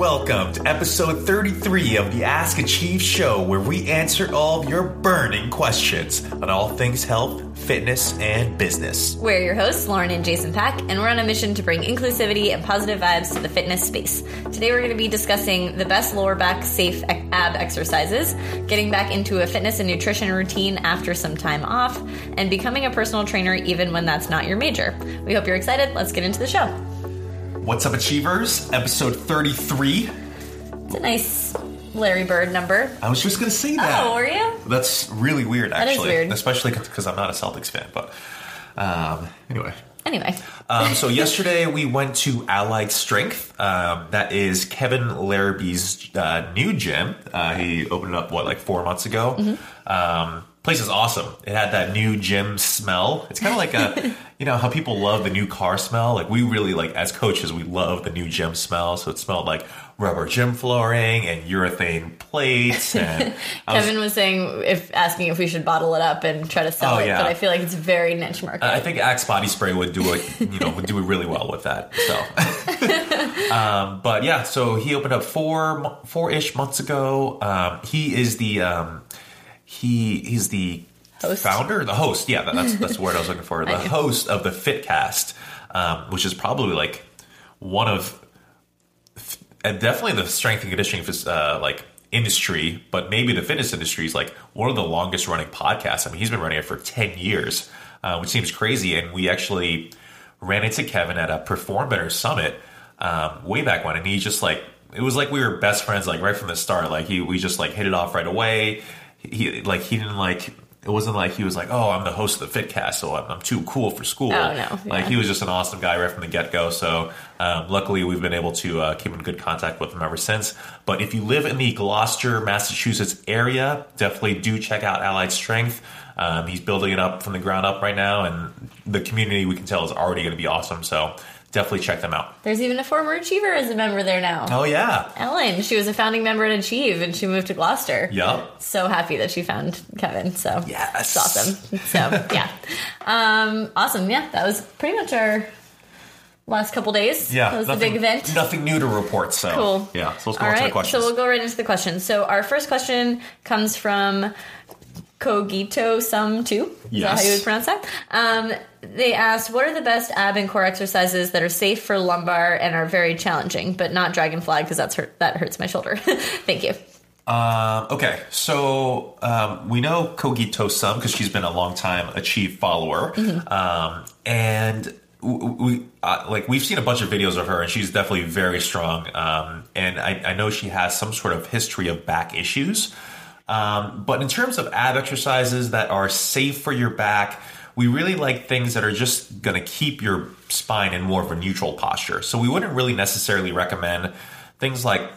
Welcome to episode 33 of the Ask Achieve show, where we answer all of your burning questions on all things health, fitness, and business. We're your hosts, Lauren and Jason Pak, and we're on a mission to bring inclusivity and positive vibes to the fitness space. Today, we're going to be discussing the best lower back safe ab exercises, getting back into a fitness and nutrition routine after some time off, and becoming a personal trainer even when that's not your major. We hope you're excited. Let's get into the show. What's up, Achievers? Episode 33. It's a nice Larry Bird number. I was just going to say that. Oh, were you? That's really weird, That is actually. weird. Especially because I'm not a Celtics fan. But um, anyway. Anyway, Um, so yesterday we went to Allied Strength. Um, that is Kevin Larrabee's uh, new gym. Uh, he opened it up what like four months ago. Um, place is awesome. It had that new gym smell. It's kind of like a you know how people love the new car smell. Like we really like as coaches we love the new gym smell. So it smelled like rubber gym flooring and urethane plates. And was- Kevin was saying if asking if we should bottle it up and try to sell Oh, it, yeah. but I feel like it's very niche market. I think Axe body spray would do it, you know, would do it really well with that. So, um, but yeah, so he opened up four four ish months ago. Um, he is the um, he he's the Host? founder, the host. Yeah, that- that's that's the word I was looking for. The host of the Fitcast, um, which is probably like one of and definitely the strength and conditioning uh, like industry, but maybe the fitness industry is like one of the longest running podcasts. I mean, he's been running it for ten years, uh, which seems crazy. And we actually ran into Kevin at a Perform Better Summit um, way back when, and he just like it was like we were best friends like right from the start. Like he we just like hit it off right away. He like he didn't like. It wasn't like he was like, "Oh, I'm the host of the Fitcast, so I'm, I'm too cool for school." Oh, no. Like he was just an awesome guy right from the get go. So um, luckily, we've been able to uh, keep in good contact with him ever since. But if you live in the Gloucester, Massachusetts area, definitely do check out Allied Strength. Um, he's building it up from the ground up right now, and the community we can tell is already going to be awesome. So definitely check them out. There's even a former Achiever as a member there now. Oh yeah, Ellen, she was a founding member at Achieve and she moved to Gloucester. yup. So happy that she found Kevin. So Yes. it's awesome. So yeah, um, awesome. Yeah, that was pretty much our last couple days. Yeah, that was nothing, the big event. Nothing new to report. So Cool. Yeah, so let's go All on to the right, questions. so we'll go right into the questions. So our first question comes from Kogito Sum 2. Is that Yes. how you would pronounce that? Um, they asked, what are the best ab and core exercises that are safe for lumbar and are very challenging, but not dragonfly because that's hurt, that hurts my shoulder. Thank you. Um, okay, so um, we know Kogito Sum because she's been a long time Achieve follower, um, and we uh, like we've seen a bunch of videos of her, and she's definitely very strong. Um, and I, I know she has some sort of history of back issues. Um, but in terms of ab exercises that are safe for your back, we really like things that are just going to keep your spine in more of a neutral posture. So we wouldn't really necessarily recommend things like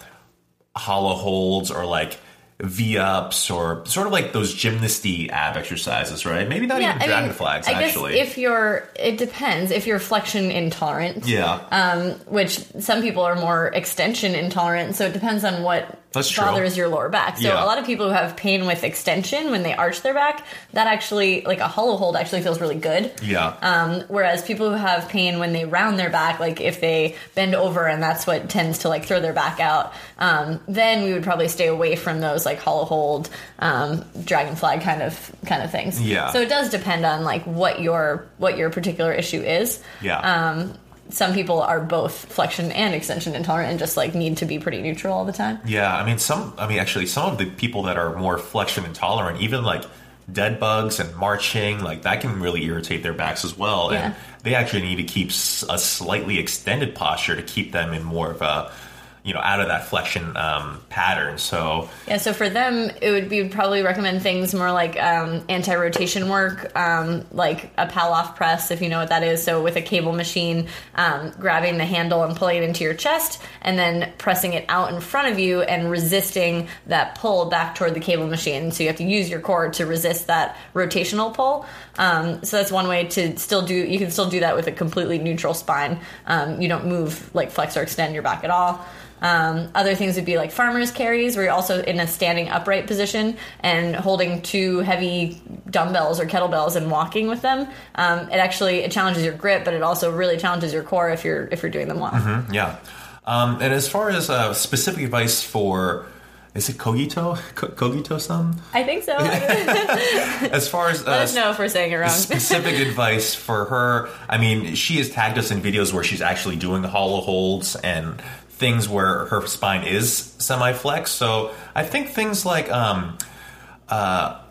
hollow holds or like V ups or sort of like those gymnasty ab exercises, right? Maybe not even dragon flags, I actually. guess if you're, it depends. If you're flexion intolerant, yeah. um, which some people are more extension intolerant, so it depends on what That's true. bothers your lower back. So Yeah. a lot of people who have pain with extension when they arch their back, that actually, like a hollow hold, actually feels really good. yeah. Um, whereas people who have pain when they round their back, like if they bend over and that's what tends to like throw their back out, um, then we would probably stay away from those like hollow hold, um, dragon flag kind of kind of things. Yeah. So it does depend on like what your what your particular issue is. yeah. Um, some people are both flexion and extension intolerant and just like need to be pretty neutral all the time. Yeah, I mean some I mean actually some of the people that are more flexion intolerant, even like dead bugs and marching, like that can really irritate their backs as well. And Yeah. they actually need to keep a slightly extended posture to keep them in more of a you know out of that flexion um, pattern. So Yeah, so for them, it would be probably recommend things more like um, anti-rotation work, um, like a Pallof press, if you know what that is. So with a cable machine, um, grabbing the handle and pulling it into your chest, and then pressing it out in front of you and resisting that pull back toward the cable machine. So you have to use your core to resist that rotational pull. Um, so that's one way to still do. You can still do that with a completely neutral spine. Um, you don't move like flex or extend your back at all. Um, other things would be like farmers carries, where you're also in a standing upright position and holding two heavy dumbbells or kettlebells and walking with them. Um, it actually it challenges your grip, but it also really challenges your core if you're if you're doing them well. yeah. Um, and as far as uh, specific advice for, is it Kogito? Ko- Kogito some? I think so. As far as Let uh, us know if we're saying it wrong. specific advice for her, I mean, she has tagged us in videos where she's actually doing the hollow holds and things where her spine is semi flexed. So I think things like um, uh,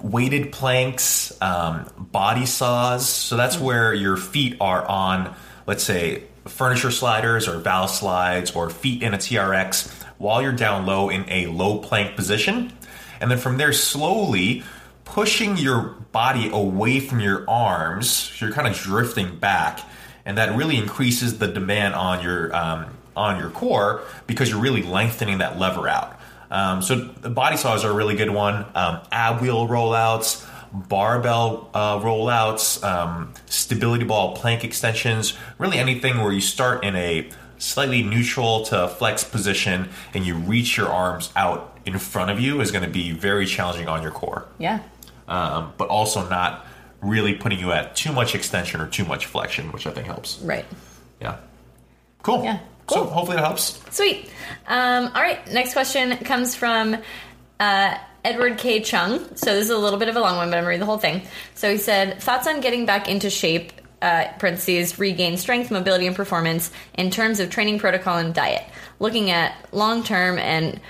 weighted planks, um, body saws. So that's where your feet are on, let's say, furniture sliders or Valslides or feet in a TRX while you're down low in a low plank position. And then from there, slowly pushing your body away from your arms. So you're kind of drifting back. And that really increases the demand on your um, on your core because you're really lengthening that lever out. Um, so the body saws are a really good one. Um, ab wheel rollouts, barbell uh, rollouts, um, stability ball plank extensions, really anything where you start in a slightly neutral to flex position and you reach your arms out in front of you is going to be very challenging on your core. yeah. Um, but also not really putting you at too much extension or too much flexion, which I think helps. Right. Yeah. Cool. Yeah, So hopefully that helps. Sweet. Um, all right. Next question comes from uh, Edward K. Chung. So this is a little bit of a long one, but I'm going to read the whole thing. So he said, thoughts on getting back into shape, uh, parentheses, regain strength, mobility, and performance in terms of training protocol and diet. Looking at long term and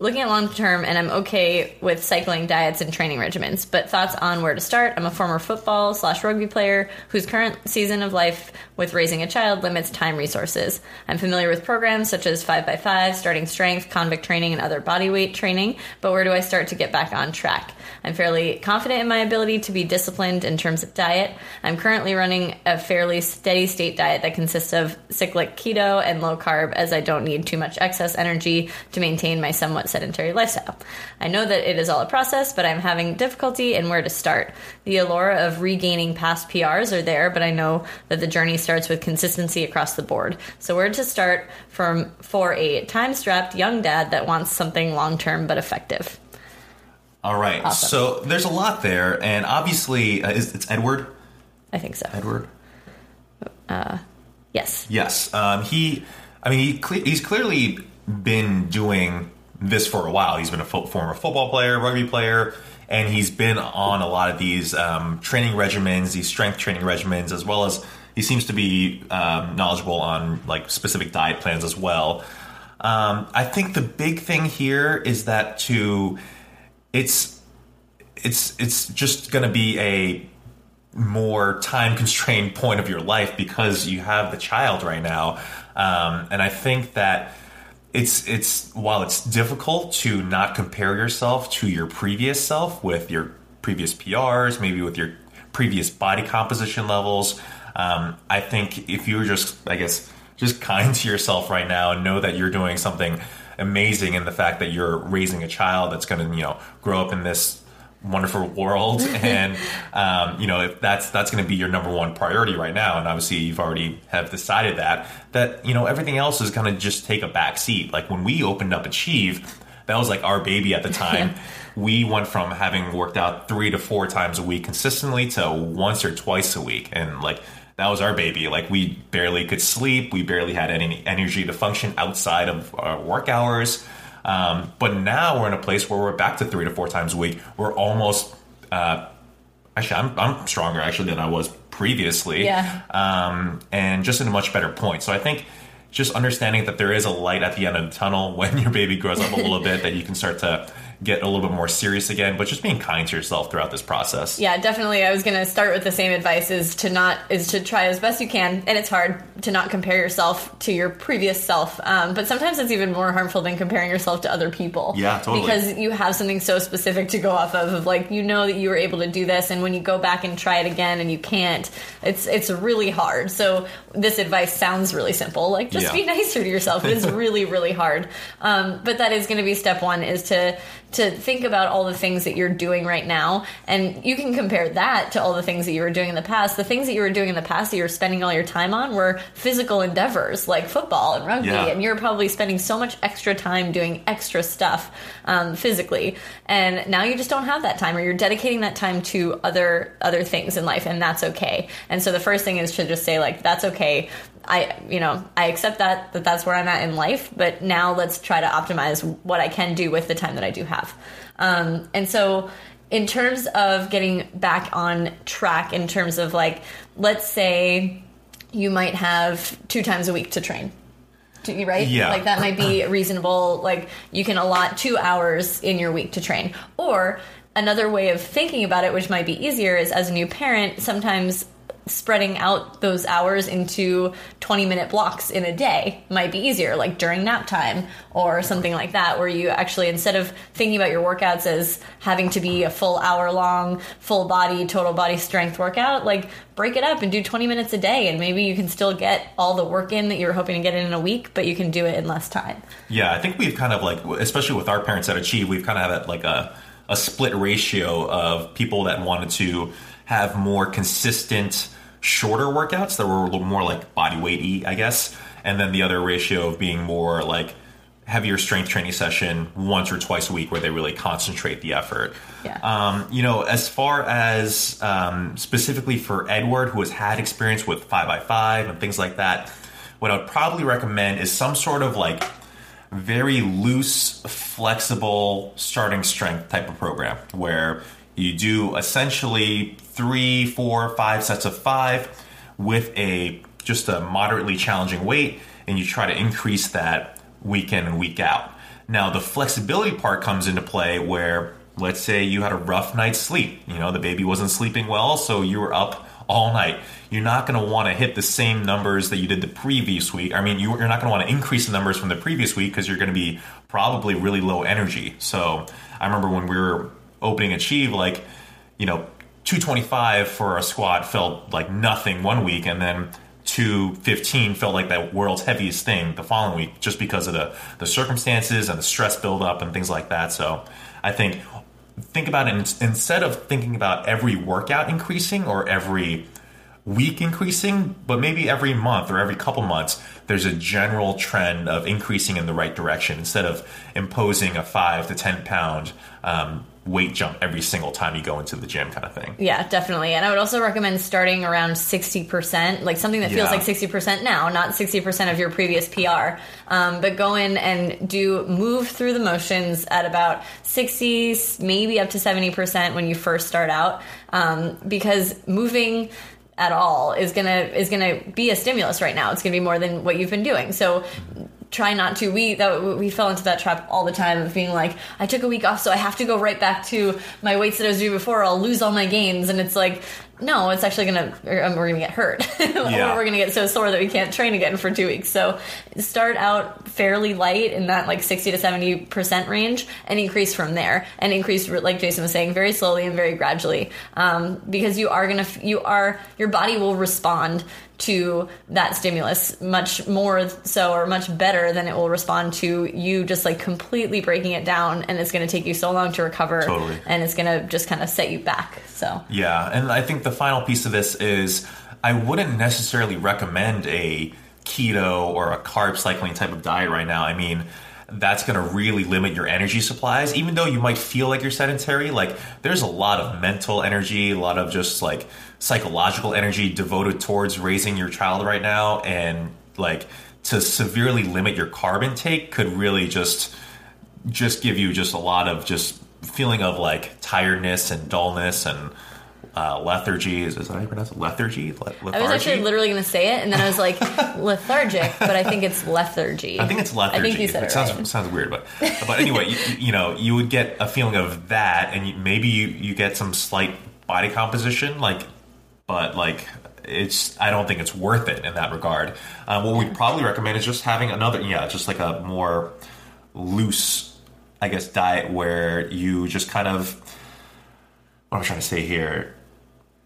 looking at long term and I'm okay with cycling diets and training regimens, but thoughts on where to start. I'm a former football slash rugby player whose current season of life with raising a child limits time resources. I'm familiar with programs such as 5x5, starting strength, convict training, and other body weight training, but where do I start to get back on track? I'm fairly confident in my ability to be disciplined in terms of diet. I'm currently running a fairly steady state diet that consists of cyclic keto and low carb, as I don't need too much excess energy to maintain my somewhat sedentary lifestyle. I know that it is all a process, but I'm having difficulty in where to start. The allure of regaining past PRs are there, but I know that the journey starts with consistency across the board. So, where to start from for a time strapped young dad that wants something long term but effective? All right. Awesome. So there's a lot there, and obviously, uh, is, it's Edward. I think so. Edward. Yes. Yes. Um, he. I mean, he cle- he's clearly been doing this for a while. He's been a fo- former football player, rugby player, and he's been on a lot of these um, training regimens, these strength training regimens, as well as he seems to be um, knowledgeable on like specific diet plans as well. Um, I think the big thing here is that to it's it's it's just going to be a more time constrained point of your life because you have the child right now. Um, and i think that it's it's while it's difficult to not compare yourself to your previous self with your previous prs maybe with your previous body composition levels um, i think if you're just i guess just kind to yourself right now and know that you're doing something amazing in the fact that you're raising a child that's going to you know grow up in this wonderful world. And um, you know if that's that's going to be your number one priority right now and obviously you've already have decided that that you know everything else is going to just take a back seat. Like when we opened up achieve that was like our baby at the time. We went from having worked out three to four times a week consistently to once or twice a week. And like that was our baby like we barely could sleep we barely had any energy to function outside of our work hours um, but now we're in a place where we're back to three to four times a week. We're almost, uh, actually, I'm, I'm stronger actually than I was previously. Yeah. Um, and just in a much better point. So I think just understanding that there is a light at the end of the tunnel when your baby grows up a little bit, that you can start to get a little bit more serious again, but just being kind to yourself throughout this process. Yeah, definitely. I was going to start with the same advice: is to not is to try as best you can, and it's hard to not compare yourself to your previous self. Um, but sometimes it's even more harmful than comparing yourself to other people. Yeah, totally. Because you have something so specific to go off of, of like you know that you were able to do this, and when you go back and try it again and you can't, it's it's really hard. So this advice sounds really simple, like just Yeah. be nicer to yourself. It's really really hard. Um, but that is going to be step one: is to to think about all the things that you're doing right now. And you can compare that to all the things that you were doing in the past. The things that you were doing in the past that you were spending all your time on were physical endeavors like football and rugby. Yeah. and you're probably spending so much extra time doing extra stuff um, physically. And now you just don't have that time or you're dedicating that time to other other things in life and that's okay. And so the first thing is to just say like that's okay I, you know, I accept that that that's where I'm at in life. But now let's try to optimize what I can do with the time that I do have. Um, and so, in terms of getting back on track, in terms of like, let's say you might have two times a week to train to, right? Yeah. Like that might be reasonable. Like you can allot two hours in your week to train. Or another way of thinking about it, which might be easier, is as a new parent, sometimes spreading out those hours into 20 minute blocks in a day might be easier, like during nap time or something like that, where you actually, instead of thinking about your workouts as having to be a full hour long, full body, total body strength workout, like break it up and do 20 minutes a day. And maybe you can still get all the work in that you were hoping to get in in a week, but you can do it in less time. Yeah, I think we've kind of like, especially with our parents at Achieve, we've kind of had like a, a split ratio of people that wanted to have more consistent, shorter workouts that were a little more like body weighty, I guess. And then the other ratio of being more like heavier strength training session once or twice a week where they really concentrate the effort. Yeah. Um, you know, as far as um, specifically for Edward, who has had experience with 5x5 and things like that, what I would probably recommend is some sort of like very loose, flexible starting strength type of program where you do essentially three, four, five sets of five with a just a moderately challenging weight, and you try to increase that week in and week out. Now, the flexibility part comes into play where, let's say, you had a rough night's sleep. You know, the baby wasn't sleeping well, so you were up all night. You're not going to want to hit the same numbers that you did the previous week. I mean, you, are not going to want to increase the numbers from the previous week because you're going to be probably really low energy. So I remember when we were opening Achieve, like, you know, 225 for a squat felt like nothing one week, and then 215 felt like that world's heaviest thing the following week just because of the, the circumstances and the stress buildup and things like that. So I think think about it instead of thinking about every workout increasing or every week increasing, but maybe every month or every couple months, there's a general trend of increasing in the right direction instead of imposing a five to 10 pound um, weight jump every single time you go into the gym kind of thing. Yeah, definitely. And I would also recommend starting around 60%, like something that feels Yeah. like 60% now, not 60% of your previous PR. Um, but go in and do move through the motions at about 60, maybe up to 70% when you first start out. Um, because moving at all is gonna is gonna be a stimulus right now. It's gonna be more than what you've been doing. So try not to. We that we fell into that trap all the time of being like, I took a week off, so I have to go right back to my weights that I was doing before. I'll lose all my gains, and it's like, no, it's actually gonna um, we're gonna get hurt, Yeah. or we're gonna get so sore that we can't train again for two weeks. So start out fairly light in that like sixty to seventy percent range, and increase from there, and increase like Jason was saying, very slowly and very gradually, um, because you are gonna you are your body will respond to that stimulus much more so or much better than it will respond to you just like completely breaking it down and it's going to take you so long to recover Totally. and it's going to just kind of set you back so Yeah, and I think the final piece of this is I wouldn't necessarily recommend a keto or a carb cycling type of diet right now. I mean, that's going to really limit your energy supplies even though you might feel like you're sedentary. Like there's a lot of mental energy a lot of just like psychological energy devoted towards raising your child right now. And like to severely limit your carb intake could really just just give you just a lot of just feeling of like tiredness and dullness and uh, lethargy. Is, is that how you pronounce it? Lethargy? Le- lethargy? i was actually literally going to say it and then i was like lethargic but i think it's lethargy I think it's lethargy. i think you said it, sounds right. sounds weird, but but anyway, you, you know, you would get a feeling of that, and you, maybe you you get some slight body composition, like, but like it's I don't think it's worth it in that regard. Uh, what we'd probably recommend is just having another, yeah, just like a more loose, I guess, diet where you just kind of what I'm trying to say here.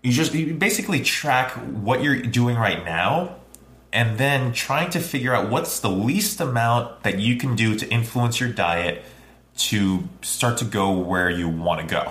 You just you basically track what you're doing right now and then trying to figure out what's the least amount that you can do to influence your diet to start to go where you want to go.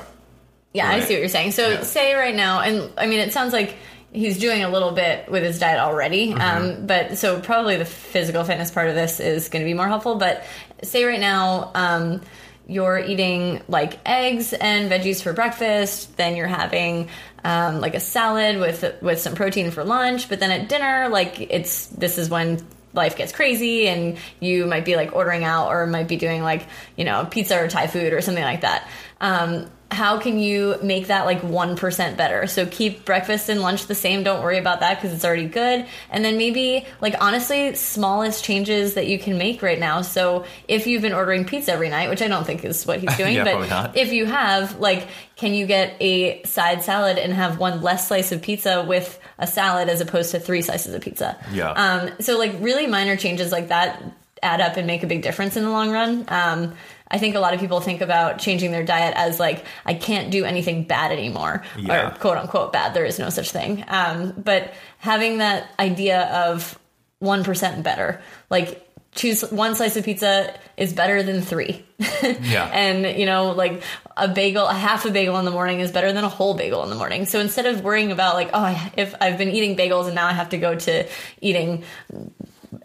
Yeah, I see what you're saying. So Yeah. say right now, and I mean, it sounds like he's doing a little bit with his diet already. Mm-hmm. Um, but so probably the physical fitness part of this is going to be more helpful. But say right now, um, you're eating like eggs and veggies for breakfast, then you're having um, like a salad with with some protein for lunch, but then at dinner, like it's this is when life gets crazy and you might be like ordering out or might be doing like you know pizza or thai food or something like that. Um, how can you make that like 1% better? So keep breakfast and lunch the same. Don't worry about that because it's already good. And then maybe like honestly smallest changes that you can make right now. So if you've been ordering pizza every night which i don't think is what he's doing Yeah, but if you have like can you get a side salad and have one less slice of pizza with a salad as opposed to three slices of pizza? Yeah. um, so like really minor changes like that add up and make a big difference in the long run. Um, i think a lot of people think about changing their diet as like i can't do anything bad anymore Yeah. or quote unquote bad. There is no such thing. Um, but having that idea of 1% better like choose one slice of pizza is better than three. Yeah. and you know like a bagel a half a bagel in the morning is better than a whole bagel in the morning. So instead of worrying about like oh if i've been eating bagels and now i have to go to eating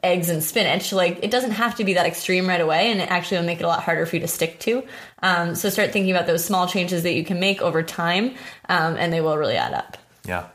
eggs and spinach like it doesn't have to be that extreme right away and it actually will make it a lot harder for you to stick to um, so start thinking about those small changes that you can make over time um, and they will really add up Yeah.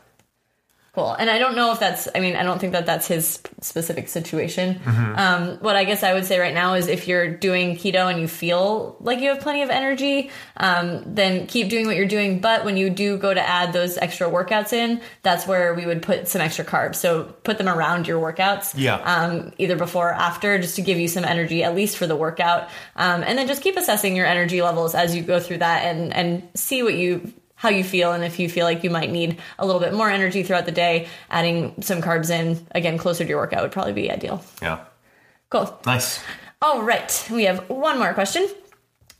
Cool. And I don't know if that's, I mean, I don't think that that's his specific situation. Mm-hmm. Um, what I guess I would say right now is if you're doing keto and you feel like you have plenty of energy, um, then keep doing what you're doing. But when you do go to add those extra workouts in, that's where we would put some extra carbs. So put them around your workouts. Yeah. Um, either before or after, just to give you some energy, at least for the workout. Um, and then just keep assessing your energy levels as you go through that and, and see what you how you feel and if you feel like you might need a little bit more energy throughout the day adding some carbs in again closer to your workout would probably be ideal Yeah. cool Nice. all right we have one more question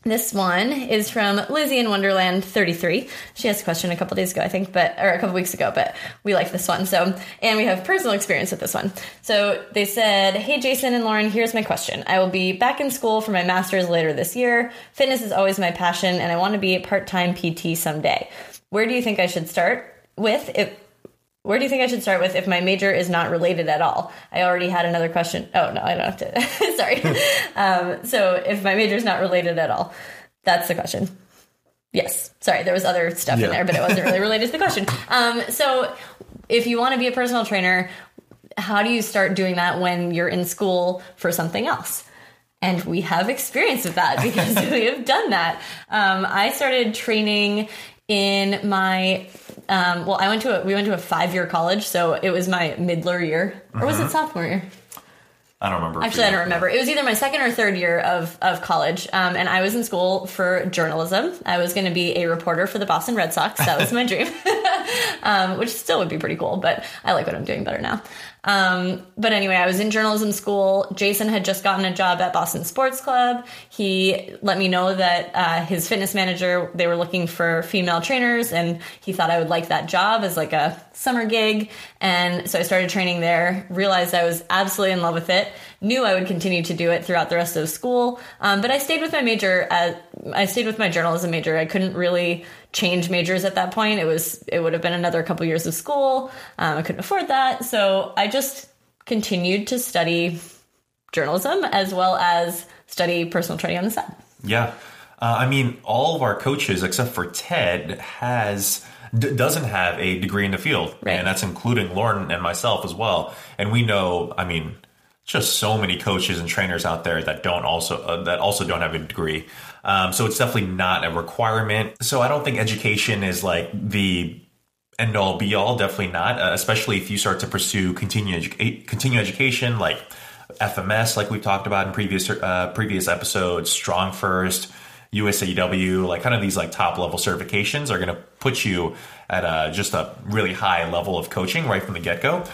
this one is from Lizzie in Wonderland 33. She asked a question a couple days ago, I think, but or a couple weeks ago, but we like this one. So, and we have personal experience with this one. So they said, "Hey Jason and Lauren, here's my question. I will be back in school for my masters later this year. Fitness is always my passion, and I want to be a part-time PT someday. Where do you think I should start with if where do you think I should start with if my major is not related at all? I already had another question. Oh, no, I don't have to. Sorry. um, so, if my major is not related at all, that's the question. Yes. Sorry, there was other stuff Yeah. in there, but it wasn't really related to the question. Um, so, if you want to be a personal trainer, how do you start doing that when you're in school for something else? And we have experience with that because we have done that. Um, I started training in my um, well, I went to a we went to a five year college, so it was my middler year, or was it sophomore year? I don't remember. Actually, I don't remember. It was either my second or third year of, of college, um, and I was in school for journalism. I was going to be a reporter for the Boston Red Sox. That was my dream, um, which still would be pretty cool, but I like what I'm doing better now. Um, but anyway, I was in journalism school. Jason had just gotten a job at Boston Sports Club. He let me know that uh, his fitness manager, they were looking for female trainers, and he thought I would like that job as like a summer gig. And so I started training there, realized I was absolutely in love with it, knew I would continue to do it throughout the rest of school. Um, but I stayed with my major at, I stayed with my journalism major. I couldn't really change majors at that point. It was, it would have been another couple years of school. Um, I couldn't afford that. So I just continued to study journalism as well as study personal training on the side. Yeah. Uh, I mean, all of our coaches, except for Ted, has d- doesn't have a degree in the field, Right. and that's including Lauren and myself as well. And we know, I mean, just so many coaches and trainers out there that don't also uh, that also don't have a degree. Um, so it's definitely not a requirement. So I don't think education is like the end all be all. Definitely not. Uh, especially if you start to pursue continuing edu- continuing education like FMS, like we've talked about in previous uh, previous episodes. Strong First, USAW, like kind of these like top level certifications are going to put you at a, just a really high level of coaching right from the get go.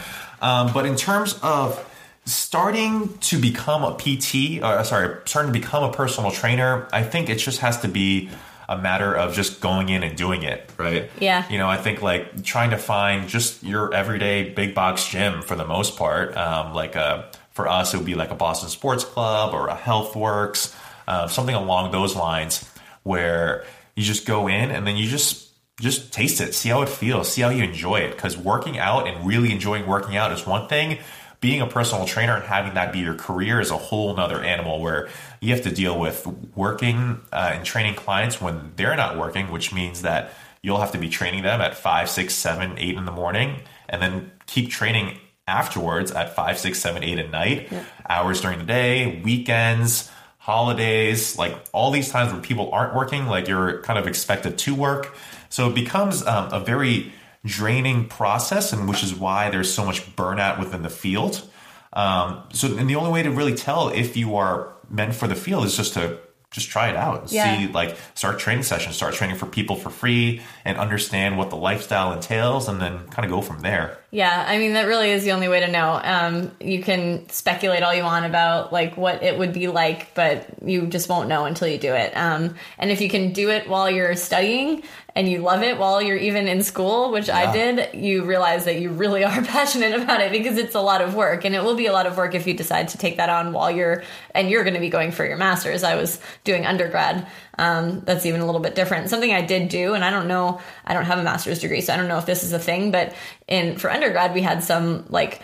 Um, but in terms of starting to become a PT, or sorry, starting to become a personal trainer, I think it just has to be a matter of just going in and doing it, right? Yeah. You know, I think like trying to find just your everyday big box gym for the most part. Um, like a, for us, it would be like a Boston Sports Club or a HealthWorks, uh, something along those lines, where you just go in and then you just just taste it, see how it feels, see how you enjoy it. Because working out and really enjoying working out is one thing. Being a personal trainer and having that be your career is a whole nother animal where you have to deal with working uh, and training clients when they're not working, which means that you'll have to be training them at five, six, seven, eight in the morning, and then keep training afterwards at five, six, seven, eight at night, Yeah. hours during the day, weekends, holidays, like all these times when people aren't working, like you're kind of expected to work. So it becomes um, a very draining process, and which is why there's so much burnout within the field. Um, so, and the only way to really tell if you are meant for the field is just to just try it out and Yeah. see like start training sessions start training for people for free and understand what the lifestyle entails and then kind of go from there Yeah, I mean that really is the only way to know. Um, you can speculate all you want about like what it would be like, but you just won't know until you do it. Um, and if you can do it while you're studying and you love it while you're even in school, which I did, you realize that you really are passionate about it because it's a lot of work, and it will be a lot of work if you decide to take that on while you're and you're going to be going for your master's. I was doing undergrad. Um, that's even a little bit different. Something I did do, and I don't know, I don't have a master's degree, so I don't know if this is a thing, but in for undergrad, we had some like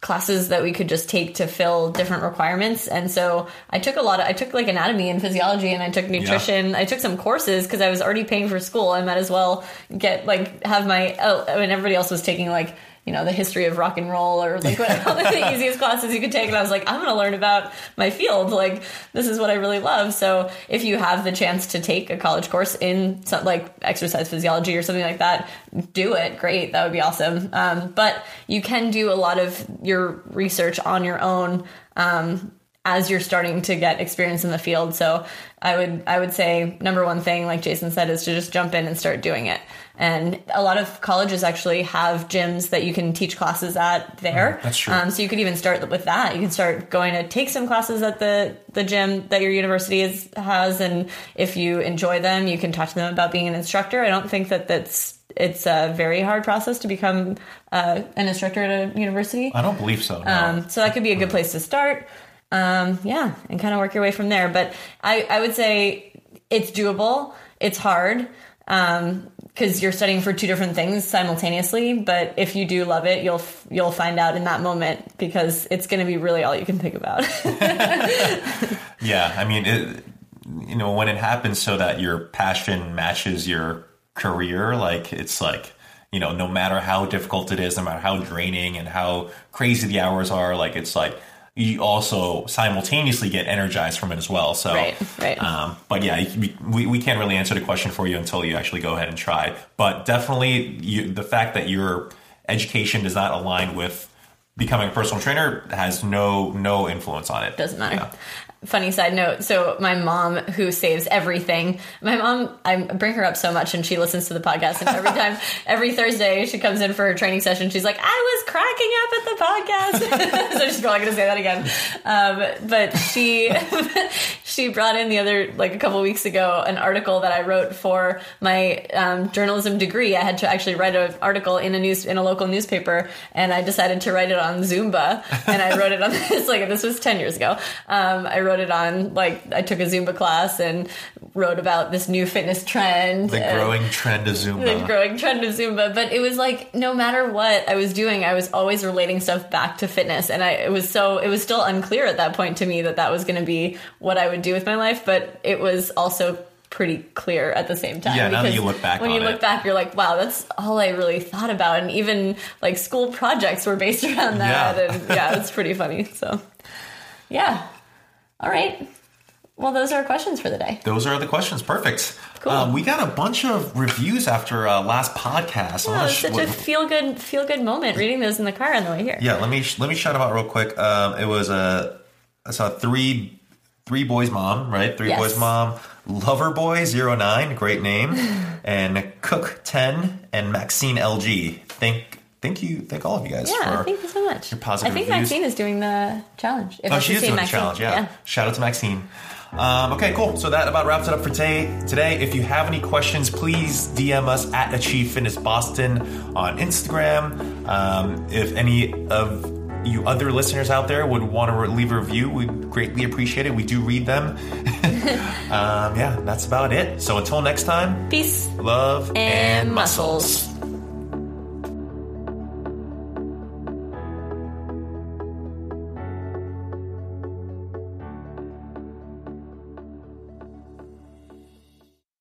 classes that we could just take to fill different requirements and so i took a lot of i took like anatomy and physiology and i took nutrition. I took some courses because i was already paying for school. I might as well get like have my oh I mean, everybody else was taking like you know the history of rock and roll or like whatever the easiest classes you could take. And i was like i'm going to learn about my field. Like this is what i really love. So if you have the chance to take a college course in some, like exercise physiology or something like that do it. Great. That would be awesome. Um, but you can do a lot of your research on your own um, as you're starting to get experience in the field. So i would i would say number one thing like jason said is to just jump in and start doing it and a lot of colleges actually have gyms that you can teach classes at there that's true. um, so you could even start with that you can start going to take some classes at the the gym that your university is, has and if you enjoy them you can talk to them about being an instructor i don't think that that's it's a very hard process to become uh, an instructor at a university i don't believe so no. um, so that could be a good place to start. Um, yeah, and kind of work your way from there. But I, I would say it's doable. It's hard because you're studying for two different things simultaneously. But if you do love it, you'll you'll find out in that moment because it's going to be really all you can think about. Yeah, I mean, it, you know, when it happens so that your passion matches your career, like it's like, you know, no matter how difficult it is, no matter how draining and how crazy the hours are, like it's like you also simultaneously get energized from it as well. So, Right, right. Um, but yeah, we, we, can't really answer the question for you until you actually go ahead and try. But definitely, you, the fact that your education does not align with becoming a personal trainer has no no influence on it. Doesn't matter. Yeah. Funny side note. So my mom, who saves everything, my mom, I bring her up so much, and she listens to the podcast. And every time, every Thursday, she comes in for her training session. She's like, "I was cracking up at the podcast." so she's probably going to say that again. Um, but she, she brought in the other like a couple weeks ago an article that I wrote for my um, journalism degree. I had to actually write an article in a news in a local newspaper, and I decided to write it on Zumba, and I wrote it on this like this was ten years ago. Um, I wrote it on like I took a Zumba class and wrote about this new fitness trend. The growing trend of Zumba. the growing trend of Zumba. But it was like no matter what I was doing, I was always relating stuff back to fitness, and I it was so it was still unclear at that point to me that that was going to be what I would do with my life. But it was also pretty clear at the same time. Yeah, now that you look back when you look it. back, you're like, wow, that's all I really thought about, and even like school projects were based around that, Yeah. and yeah, it's pretty funny. So, yeah, all right. Well, those are our questions for the day. Those are the questions. Perfect. Cool. Um, we got a bunch of reviews after uh, last podcast. Oh, gonna it was such a feel good, feel good moment reading those in the car on the way here. yeah, let me sh- let me shout them out real quick. Um, it was a I saw three three boys mom, right? Three Yes. boys mom, Lover Boy 09, great name, and Cook 10 and Maxine LG. Thank thank you, thank all of you guys Yeah, for thank you so much. your positive I think reviews. Maxine is doing the challenge. If Oh, she is doing the challenge, yeah. Shout out to Maxine. Um, okay, cool. So that about wraps it up for today. Today, if you have any questions, please DM us at Achieve Fitness Boston on Instagram. Um, if any of you other listeners out there would want to leave a review, we'd greatly appreciate it. We do read them. um, yeah, that's about it. So until next time, Peace love and and muscles. muscles.